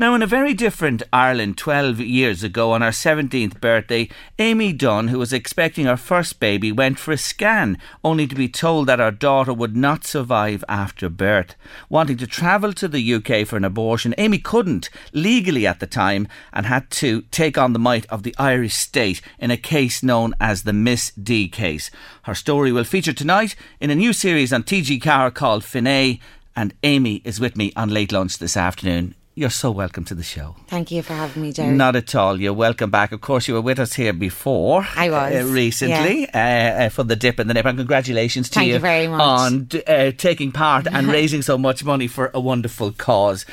Now, in a very different Ireland 12 years ago, on her 17th birthday, Amy Dunn, who was expecting her first baby, went for a scan, only to be told that her daughter would not survive after birth. Wanting to travel to the UK for an abortion, Amy couldn't, legally at the time, and had to take on the might of the Irish state in a case known as the Miss D case. Her story will feature tonight in a new series on TG Ceathair called Finné, and Amy is with me on Late Lunch this afternoon. You're so welcome to the show. Thank you for having me, Jerry. Not at all. You're welcome back. Of course, you were with us here before. I was. Uh, recently yeah. uh, uh, for the dip in the nip. And congratulations to Thank you, you very much. on uh, taking part and raising so much money for a wonderful cause.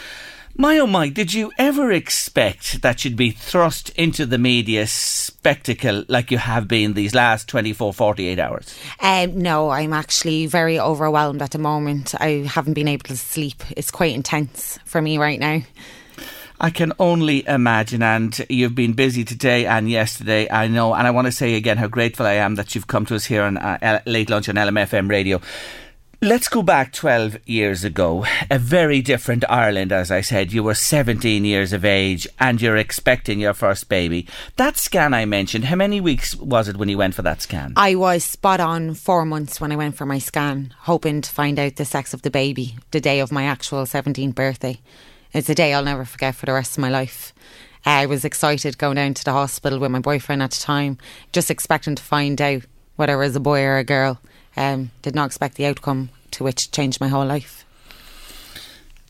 My oh my, did you ever expect that you'd be thrust into the media spectacle like you have been these last 24, 48 hours? Um, no, I'm actually very overwhelmed at the moment. I haven't been able to sleep. It's quite intense for me right now. I can only imagine, and you've been busy today and yesterday, I know, and I want to say again how grateful I am that you've come to us here on uh, Late Lunch on LMFM Radio. Let's go back 12 years ago. A very different Ireland, as I said. You were 17 years of age and you're expecting your first baby. That scan I mentioned, how many weeks was it when you went for that scan? I was spot on four months when I went for my scan, hoping to find out the sex of the baby the day of my actual 17th birthday. It's a day I'll never forget for the rest of my life. I was excited going down to the hospital with my boyfriend at the time, just expecting to find out whether it was a boy or a girl. Um, did not expect the outcome, to which changed my whole life.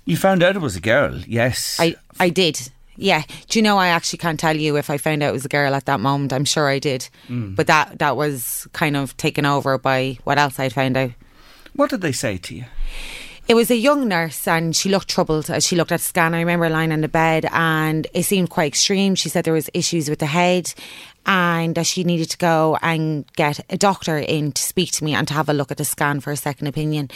You found out it was a girl, yes. I, I did. Yeah. Do you know I actually can't tell you if I found out it was a girl at that moment. I'm sure I did. Mm. But that that was kind of taken over by what else I'd found out. What did they say to you? It was a young nurse and she looked troubled as she looked at the scan. I remember lying on the bed and it seemed quite extreme. She said there was issues with the head and that she needed to go and get a doctor in to speak to me and to have a look at the scan for a second opinion.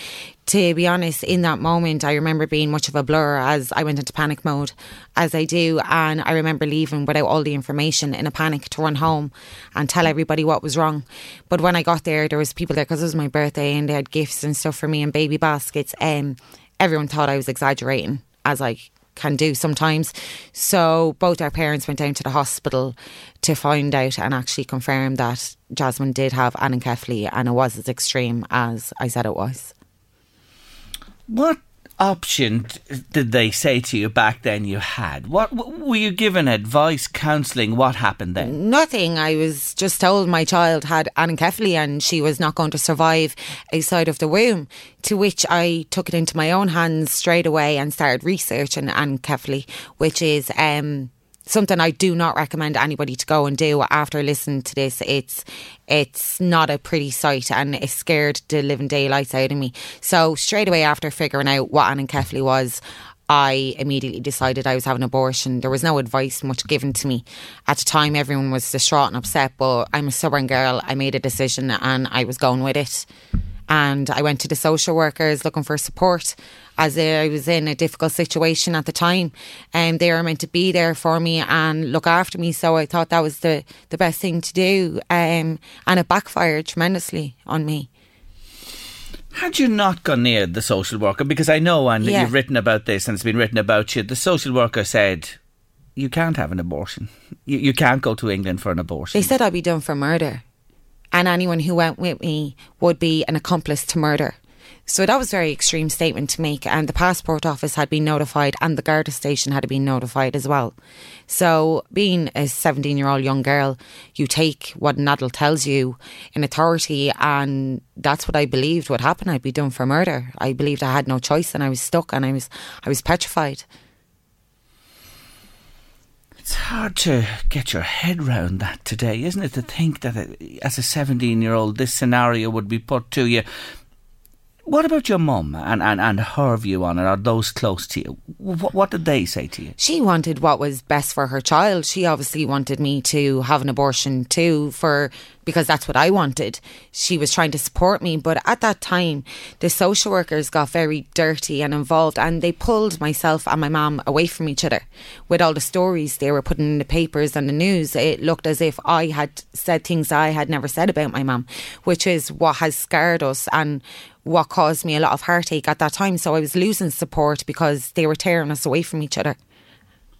To be honest, in that moment, I remember being much of a blur as I went into panic mode, as I do. And I remember leaving without all the information in a panic to run home and tell everybody what was wrong. But when I got there, there was people there because it was my birthday and they had gifts and stuff for me and baby baskets. And everyone thought I was exaggerating, as I can do sometimes. So both our parents went down to the hospital to find out and actually confirm that Jasmine did have anencephaly and it was as extreme as I said it was. What option did they say to you back then you had? What were you given advice, counselling? What happened then? Nothing. I was just told my child had anencephaly and she was not going to survive outside of the womb. To which I took it into my own hands straight away and started researching anencephaly, which is um, something I do not recommend anybody to go and do after listening to this. It's it's not a pretty sight and it scared the living daylights out of me. So straight away after figuring out what anencephaly was, I immediately decided I was having an abortion. There was no advice much given to me. At the time, everyone was distraught and upset, but I'm a stubborn girl. I made a decision and I was going with it. And I went to the social workers looking for support as I was in a difficult situation at the time. And um, they were meant to be there for me and look after me. So I thought that was the, the best thing to do. Um, and it backfired tremendously on me. Had you not gone near the social worker? Because I know, and Yeah. you've written about this and it's been written about you, the social worker said, you can't have an abortion. You, you can't go to England for an abortion. They said I'd be done for murder. And anyone who went with me would be an accomplice to murder. So that was a very extreme statement to make. And the passport office had been notified and the Garda station had been notified as well. So being a 17 year old young girl, you take what an adult tells you in authority. And that's what I believed would happen. I'd be done for murder. I believed I had no choice and I was stuck and I was, I was petrified. It's hard to get your head round that today, isn't it? To think that uh, as a 17 year old, this scenario would be put to you. What about your mum and, and, and her view on it? Are those close to you? What, what did they say to you? She wanted what was best for her child. She obviously wanted me to have an abortion too, for because that's what I wanted. She was trying to support me, but at that time, the social workers got very dirty and involved, and they pulled myself and my mum away from each other with all the stories they were putting in the papers and the news. It looked as if I had said things I had never said about my mum, which is what has scarred us and what caused me a lot of heartache at that time. So I was losing support because they were tearing us away from each other.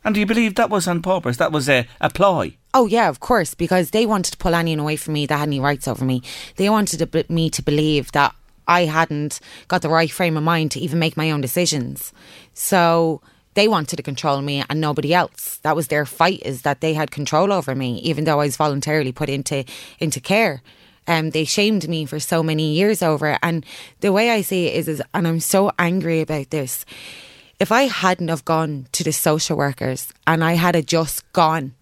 And do you believe that was on purpose? That was a, a ploy? Oh yeah, of course, because they wanted to pull anyone away from me that had any rights over me. They wanted me to believe that I hadn't got the right frame of mind to even make my own decisions. So they wanted to control me and nobody else. That was their fight is that they had control over me, even though I was voluntarily put into into care. Um, they shamed me for so many years over it. And the way I see it is, is, and I'm so angry about this. If I hadn't have gone to the social workers and I had just gone,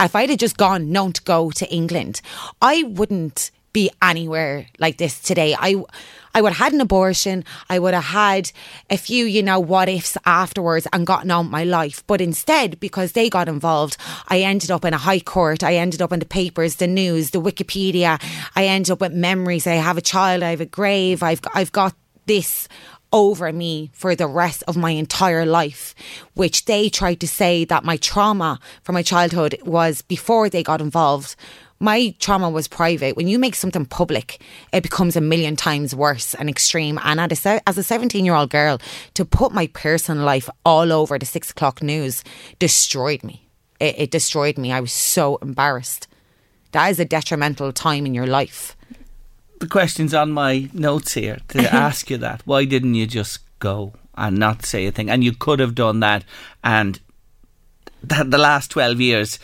if I'd have just gone known to go to England, I wouldn't be anywhere like this today. I I would have had an abortion. I would have had a few, you know, what ifs afterwards and gotten on my life. But instead, because they got involved, I ended up in a high court. I ended up in the papers, the news, the Wikipedia. I ended up with memories. I have a child. I have a grave. I've I've got this over me for the rest of my entire life, which they tried to say that my trauma from my childhood was before they got involved my trauma was private. When you make something public, it becomes a million times worse and extreme. And as a 17 year old girl, to put my personal life all over the six o'clock news destroyed me. It, it destroyed me. I was so embarrassed. That is a detrimental time in your life. The question's on my notes here to ask you that. Why didn't you just go and not say a thing? And you could have done that. And that the last 12 years,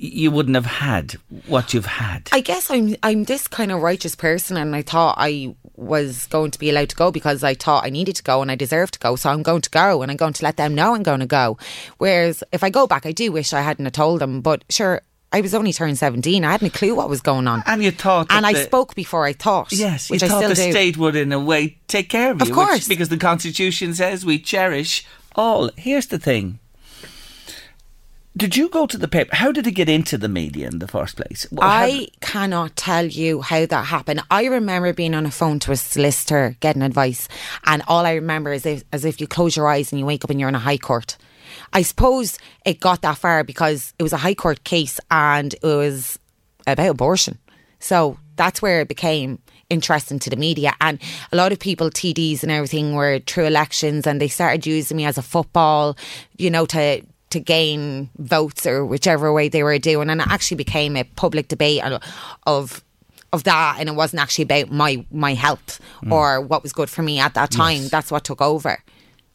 you wouldn't have had what you've had. I guess I'm I'm this kind of righteous person, and I thought I was going to be allowed to go because I thought I needed to go and I deserved to go. So I'm going to go, and I'm going to let them know I'm going to go. Whereas if I go back, I do wish I hadn't have told them. But sure, I was only turned 17. I hadn't a clue what was going on. And you thought. And I the, spoke before I thought. Yes, which you I thought still the do. state would, in a way, take care of you. Of course. Which, because the Constitution says we cherish all. Here's the thing did you go to the paper? How did it get into the media in the first place? I cannot tell you how that happened. I remember being on a phone to a solicitor getting advice, and all I remember is if, as if you close your eyes and you wake up and you're in a high court. I suppose it got that far because it was a high court case and it was about abortion. So that's where it became interesting to the media. And a lot of people, TDs and everything, were through elections and they started using me as a football, you know, to to gain votes or whichever way they were doing. And it actually became a public debate of of that and it wasn't actually about my my health mm. or what was good for me at that time. Yes. That's what took over.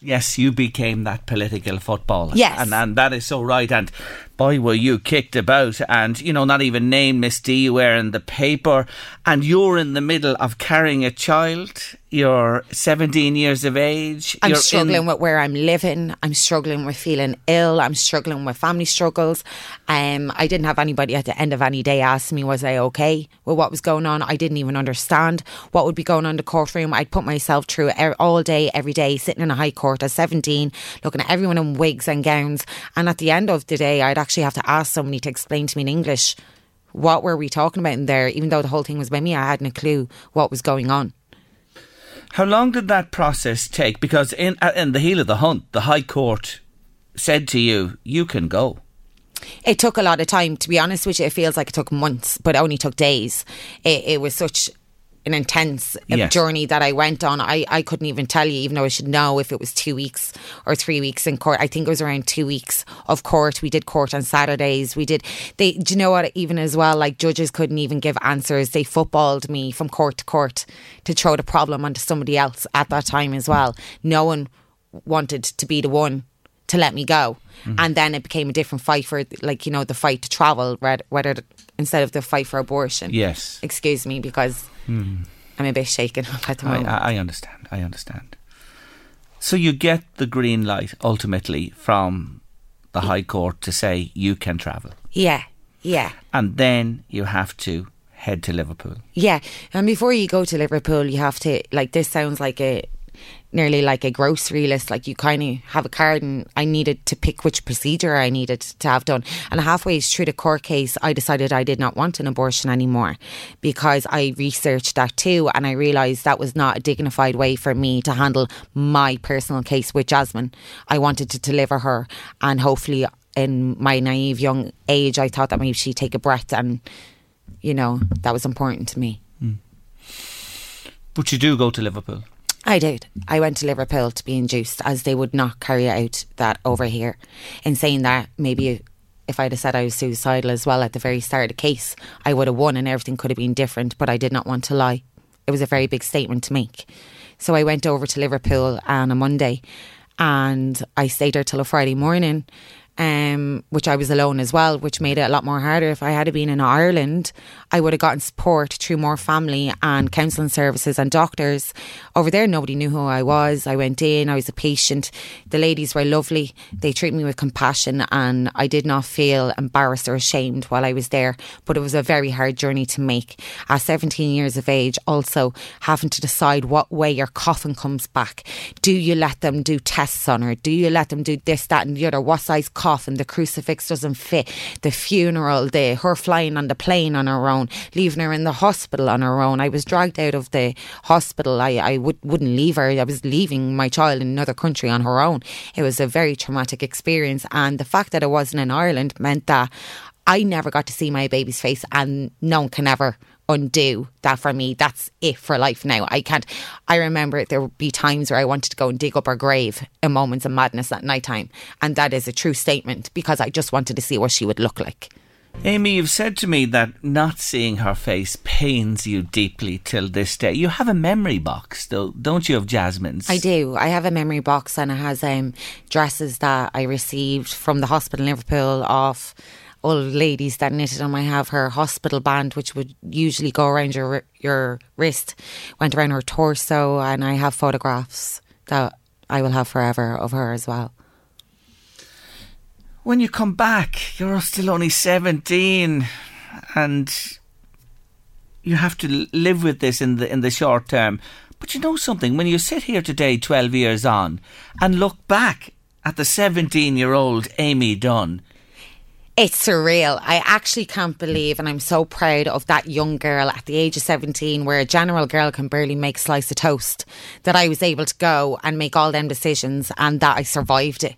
Yes, you became that political footballer. Yes. And and that is so right. And boy were you kicked about and you know, not even name Miss D you were in the paper and you're in the middle of carrying a child you're 17 years of age. I'm struggling in- with where I'm living. I'm struggling with feeling ill. I'm struggling with family struggles. Um, I didn't have anybody at the end of any day ask me, was I okay with what was going on? I didn't even understand what would be going on in the courtroom. I'd put myself through it all day, every day, sitting in a high court at 17, looking at everyone in wigs and gowns. And at the end of the day, I'd actually have to ask somebody to explain to me in English what were we talking about in there, even though the whole thing was by me, I hadn't a clue what was going on. How long did that process take? Because in uh, in the heel of the hunt, the High Court said to you, "You can go." It took a lot of time, to be honest with you. It feels like it took months, but it only took days. It, it was such an intense Yes. journey that I went on. I, I couldn't even tell you, even though I should know if it was two weeks or three weeks in court. I think it was around two weeks of court. We did court on Saturdays. We did, they, do you know what, even as well, like judges couldn't even give answers. They footballed me from court to court to throw the problem onto somebody else at that time as well. No one wanted to be the one to let me go. Mm-hmm. And then it became a different fight for, like, you know, the fight to travel, rather, whether instead of the fight for abortion. Yes. Excuse me, because hmm. I'm a bit shaken up at the moment. I I understand. I understand. So you get the green light ultimately from the High Court to say you can travel. yeah, yeah. And then you have to head to Liverpool. Yeah, and before you go to Liverpool, you have to like this sounds like a nearly like a grocery list. Like you kind of have a card, and I needed to pick which procedure I needed to have done. And halfway through the court case, I decided I did not want an abortion anymore because I researched that too, and I realised that was not a dignified way for me to handle my personal case with Jasmine. I wanted to deliver her, and hopefully. In my naive young age, I thought that maybe she'd take a breath, and you know that was important to me. Hmm. But you do go to Liverpool. I did. I went to Liverpool to be induced, as they would not carry out that over here. In saying that, maybe if I'd have said I was suicidal as well at the very start of the case, I would have won and everything could have been different, but I did not want to lie. It was a very big statement to make. So I went over to Liverpool on a Monday and I stayed there till a Friday morning. Um, which I was alone as well, which made it a lot more harder. If I had been in Ireland, I would have gotten support through more family and counselling services and doctors. Over there, nobody knew who I was. I went in, I was a patient. The ladies were lovely. They treated me with compassion, and I did not feel embarrassed or ashamed while I was there. But it was a very hard journey to make. At 17 years of age, also having to decide what way your coffin comes back. Do you let them do tests on her? Do you let them do this, that, and the other? What size coffin? The crucifix doesn't fit. The funeral, the her flying on the plane on her own, leaving her in the hospital on her own. I was dragged out of the hospital. I, I would, wouldn't leave her. I was leaving my child in another country on her own. It was a very traumatic experience. And the fact that I wasn't in Ireland meant that I never got to see my baby's face, and no one can ever undo that for me. That's it for life now. I can't. I remember there would be times where I wanted to go and dig up her grave in moments of madness at night time, and that is a true statement because I just wanted to see what she would look like. Amy, you've said to me that not seeing her face pains you deeply till this day. You have a memory box, though, don't you, of Jasmine's? I do. I have a memory box, and it has um, dresses that I received from the hospital in Liverpool off old ladies that knitted them. I have her hospital band, which would usually go around your your wrist, went around her torso, and I have photographs that I will have forever of her as well. When you come back, you're still only 17 and you have to live with this in the in the short term. But you know something, when you sit here today 12 years on and look back at the 17-year-old Amy Dunn, It's surreal. I actually can't believe, and I'm so proud of that young girl at the age of 17, where a general girl can barely make a slice of toast, that I was able to go and make all them decisions and that I survived it.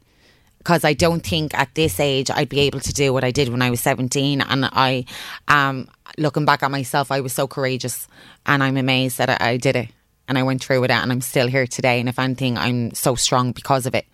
Because I don't think at this age I'd be able to do what I did when I was 17. And I, um, looking back at myself, I was so courageous and I'm amazed that I, I did it. And I went through with it and I'm still here today. And if anything, I'm so strong because of it.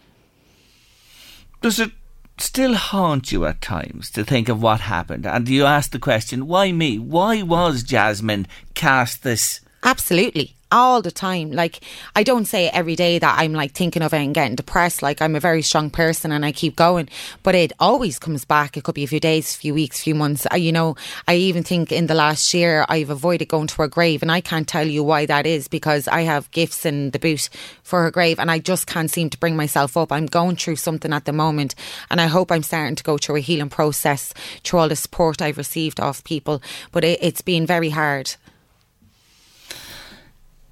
does it still haunt you at times to think of what happened? And you ask the question, why me? Why was Jasmine cast this? Absolutely. All the time. Like, I don't say every day that I'm like thinking of it and getting depressed. Like, I'm a very strong person and I keep going. But it always comes back. It could be a few days, few weeks, few months. I, you know, I even think in the last year I've avoided going to her grave. And I can't tell you why that is because I have gifts in the boot for her grave and I just can't seem to bring myself up. I'm going through something at the moment and I hope I'm starting to go through a healing process through all the support I've received off people. But it, it's been very hard.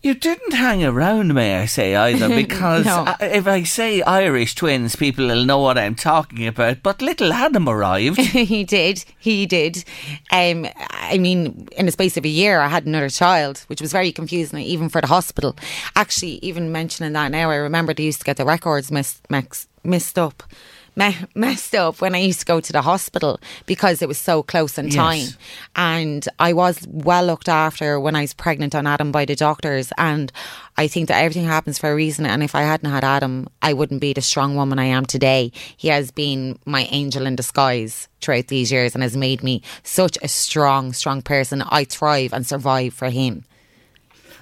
You didn't hang around, may I say, either, because No. uh, if I say Irish twins, people will know what I'm talking about. But little Adam arrived. he did. He did. Um, I mean, in the space of a year, I had another child, which was very confusing, even for the hospital. Actually, even mentioning that now, I remember they used to get the records mixed, mixed, mixed up me- messed up when I used to go to the hospital because it was so close in Yes. time. And I was well looked after when I was pregnant on Adam by the doctors. And I think that everything happens for a reason. And if I hadn't had Adam, I wouldn't be the strong woman I am today. He has been my angel in disguise throughout these years and has made me such a strong, strong person. I thrive and survive for him.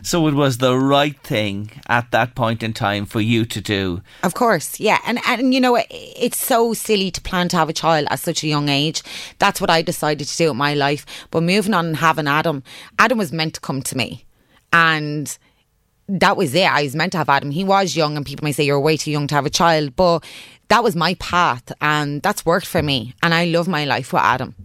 So it was the right thing at that point in time for you to do. Of course, yeah, and and you know it, it's so silly to plan to have a child at such a young age. That's what I decided to do with my life. But moving on and having Adam, Adam was meant to come to me, and that was it. I was meant to have Adam. He was young, and people may say you're way too young to have a child, but that was my path, and that's worked for me. And I love my life with Adam.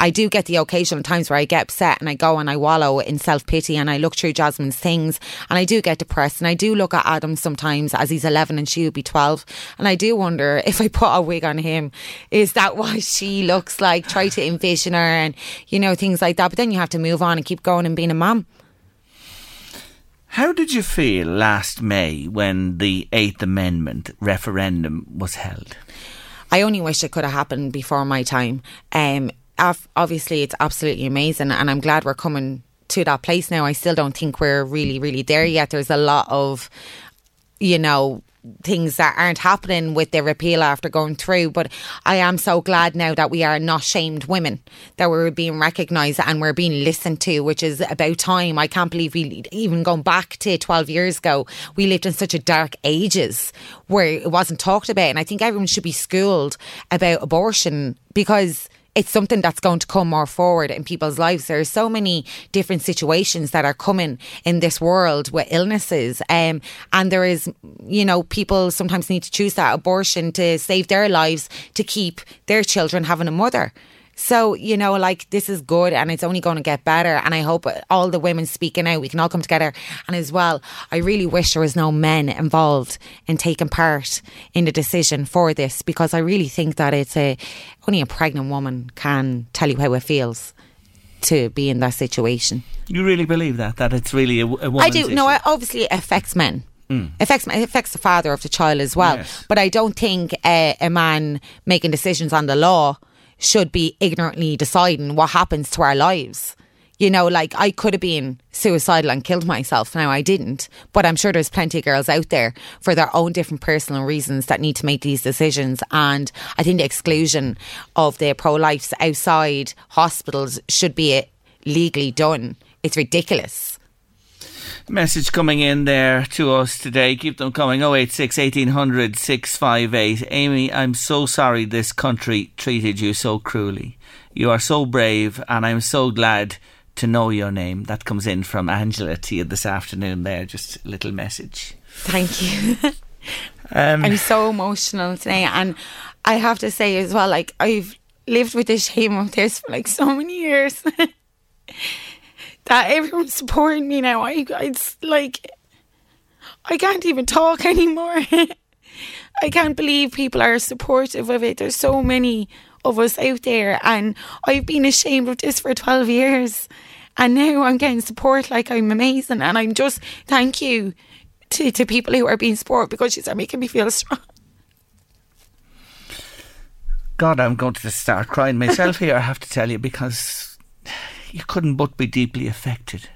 I do get the occasional times where I get upset and I go and I wallow in self pity and I look through Jasmine's things and I do get depressed and I do look at Adam sometimes as he's 11 and she would be 12 and I do wonder if I put a wig on him, is that what she looks like? Try to envision her and, you know, things like that. But then you have to move on and keep going and being a mum. How did you feel last May when the Eighth Amendment referendum was held? I only wish it could have happened before my time. Um, obviously, it's absolutely amazing, and I'm glad we're coming to that place now. I still don't think we're really, really there yet. There's a lot of, you know, things that aren't happening with the repeal after going through. But I am so glad now that we are not shamed women, that we're being recognised and we're being listened to, which is about time. I can't believe we, even going back to 12 years ago, we lived in such a dark ages where it wasn't talked about. And I think everyone should be schooled about abortion because it's something that's going to come more forward in people's lives. There are so many different situations that are coming in this world with illnesses. Um, and there is, you know, people sometimes need to choose that abortion to save their lives to keep their children having a mother. So, you know, like this is good and it's only going to get better. And I hope all the women speaking out, we can all come together. And as well, I really wish there was no men involved in taking part in the decision for this because I really think that it's a, only a pregnant woman can tell you how it feels to be in that situation. You really believe that? That it's really a, a woman's I do. No, it obviously it affects men. Affects it affects the father of the child as well. Yes. But I don't think uh, a man making decisions on the law should be ignorantly deciding what happens to our lives. You know, like I could have been suicidal and killed myself. Now I didn't, but I'm sure there's plenty of girls out there for their own different personal reasons that need to make these decisions. And I think the exclusion of the pro lifes outside hospitals should be legally done. It's ridiculous. Message coming in there to us today. Keep them coming. 086 1800 658. Amy, I'm so sorry this country treated you so cruelly. You are so brave, and I'm so glad to know your name. That comes in from Angela to you this afternoon there. Just a little message. Thank you. Um, I'm so emotional today, and I have to say as well, like I've lived with the shame of this for like so many years. that everyone's supporting me now. I, it's like I can't even talk anymore. I can't believe people are supportive of it. There's so many of us out there, and I've been ashamed of this for 12 years. And now I'm getting support like I'm amazing. And I'm just, thank you to, to people who are being support because she's making me feel strong. God, I'm going to start crying myself here, I have to tell you, because you couldn't but be deeply affected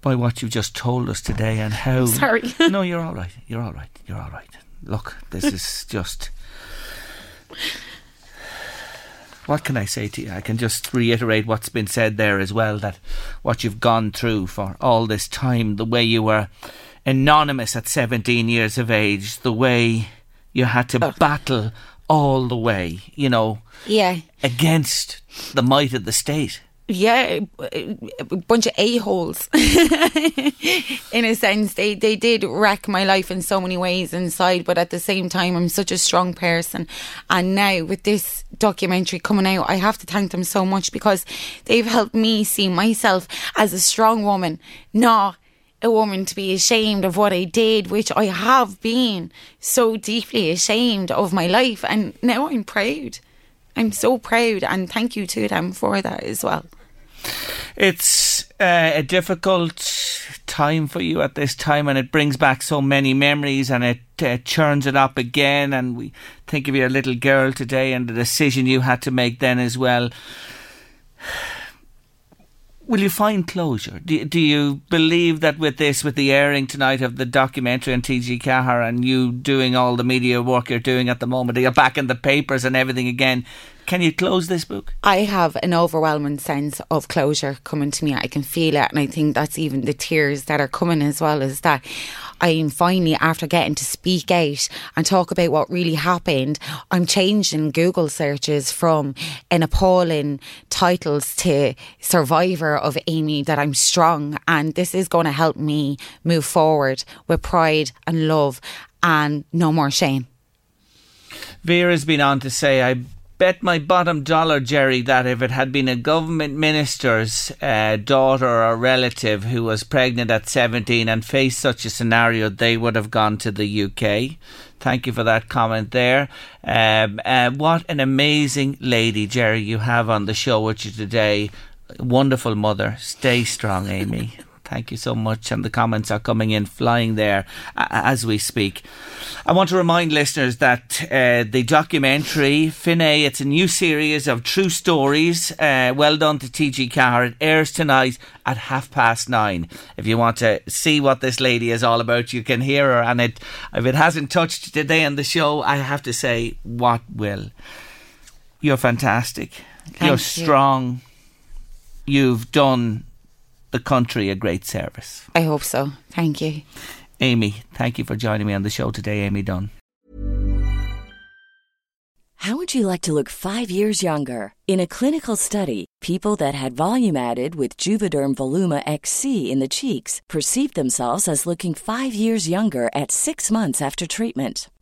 by what you've just told us today and how. Sorry. no, you're all right. You're all right. You're all right. Look, this is just. What can I say to you? I can just reiterate what's been said there as well that what you've gone through for all this time, the way you were anonymous at 17 years of age, the way you had to oh. battle all the way, you know, Yeah. against the might of the state. yeah, a bunch of a holes. in a sense, they they did wreck my life in so many ways inside, but at the same time, I'm such a strong person. And now with this documentary coming out, I have to thank them so much because they've helped me see myself as a strong woman, not a woman to be ashamed of what I did, which I have been so deeply ashamed of my life, and now I'm proud. I'm so proud, and thank you to them for that as well. It's uh, a difficult time for you at this time, and it brings back so many memories, and it uh, churns it up again. And we think of your little girl today, and the decision you had to make then as well. Will you find closure? Do, do you believe that with this, with the airing tonight of the documentary on TG Ceathair and you doing all the media work you're doing at the moment, you're back in the papers and everything again, can you close this book? I have an overwhelming sense of closure coming to me. I can feel it, and I think that's even the tears that are coming as well. Is that I'm finally, after getting to speak out and talk about what really happened, I'm changing Google searches from an appalling titles to survivor of Amy that I'm strong, and this is going to help me move forward with pride and love and no more shame. Vera's been on to say, I bet my bottom dollar, Jerry, that if it had been a government minister's uh, daughter or relative who was pregnant at 17 and faced such a scenario, they would have gone to the UK. Thank you for that comment there. Um, uh, what an amazing lady, Jerry, you have on the show with you today. Wonderful mother. Stay strong, Amy. Thank you so much. And the comments are coming in flying there as we speak. I want to remind listeners that uh, the documentary, Finné, it's a new series of true stories. Uh, well done to TG Ceathair. It airs tonight at half past nine. If you want to see what this lady is all about, you can hear her. And it, if it hasn't touched today on the show, I have to say, what will? You're fantastic. Thank You're you. strong. You've done the country a great service. I hope so. Thank you. Amy, thank you for joining me on the show today, Amy Dunn. How would you like to look five years younger? In a clinical study, people that had volume added with Juvederm Voluma XC in the cheeks perceived themselves as looking five years younger at six months after treatment.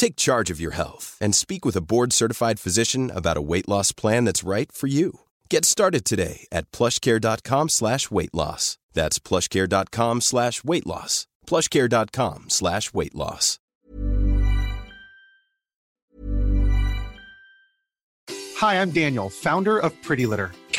Take charge of your health and speak with a board-certified physician about a weight loss plan that's right for you. Get started today at plushcare.com slash weight loss. That's plushcare.com slash weight loss. plushcare.com slash weight loss. Hi, I'm Daniel, founder of Pretty Litter.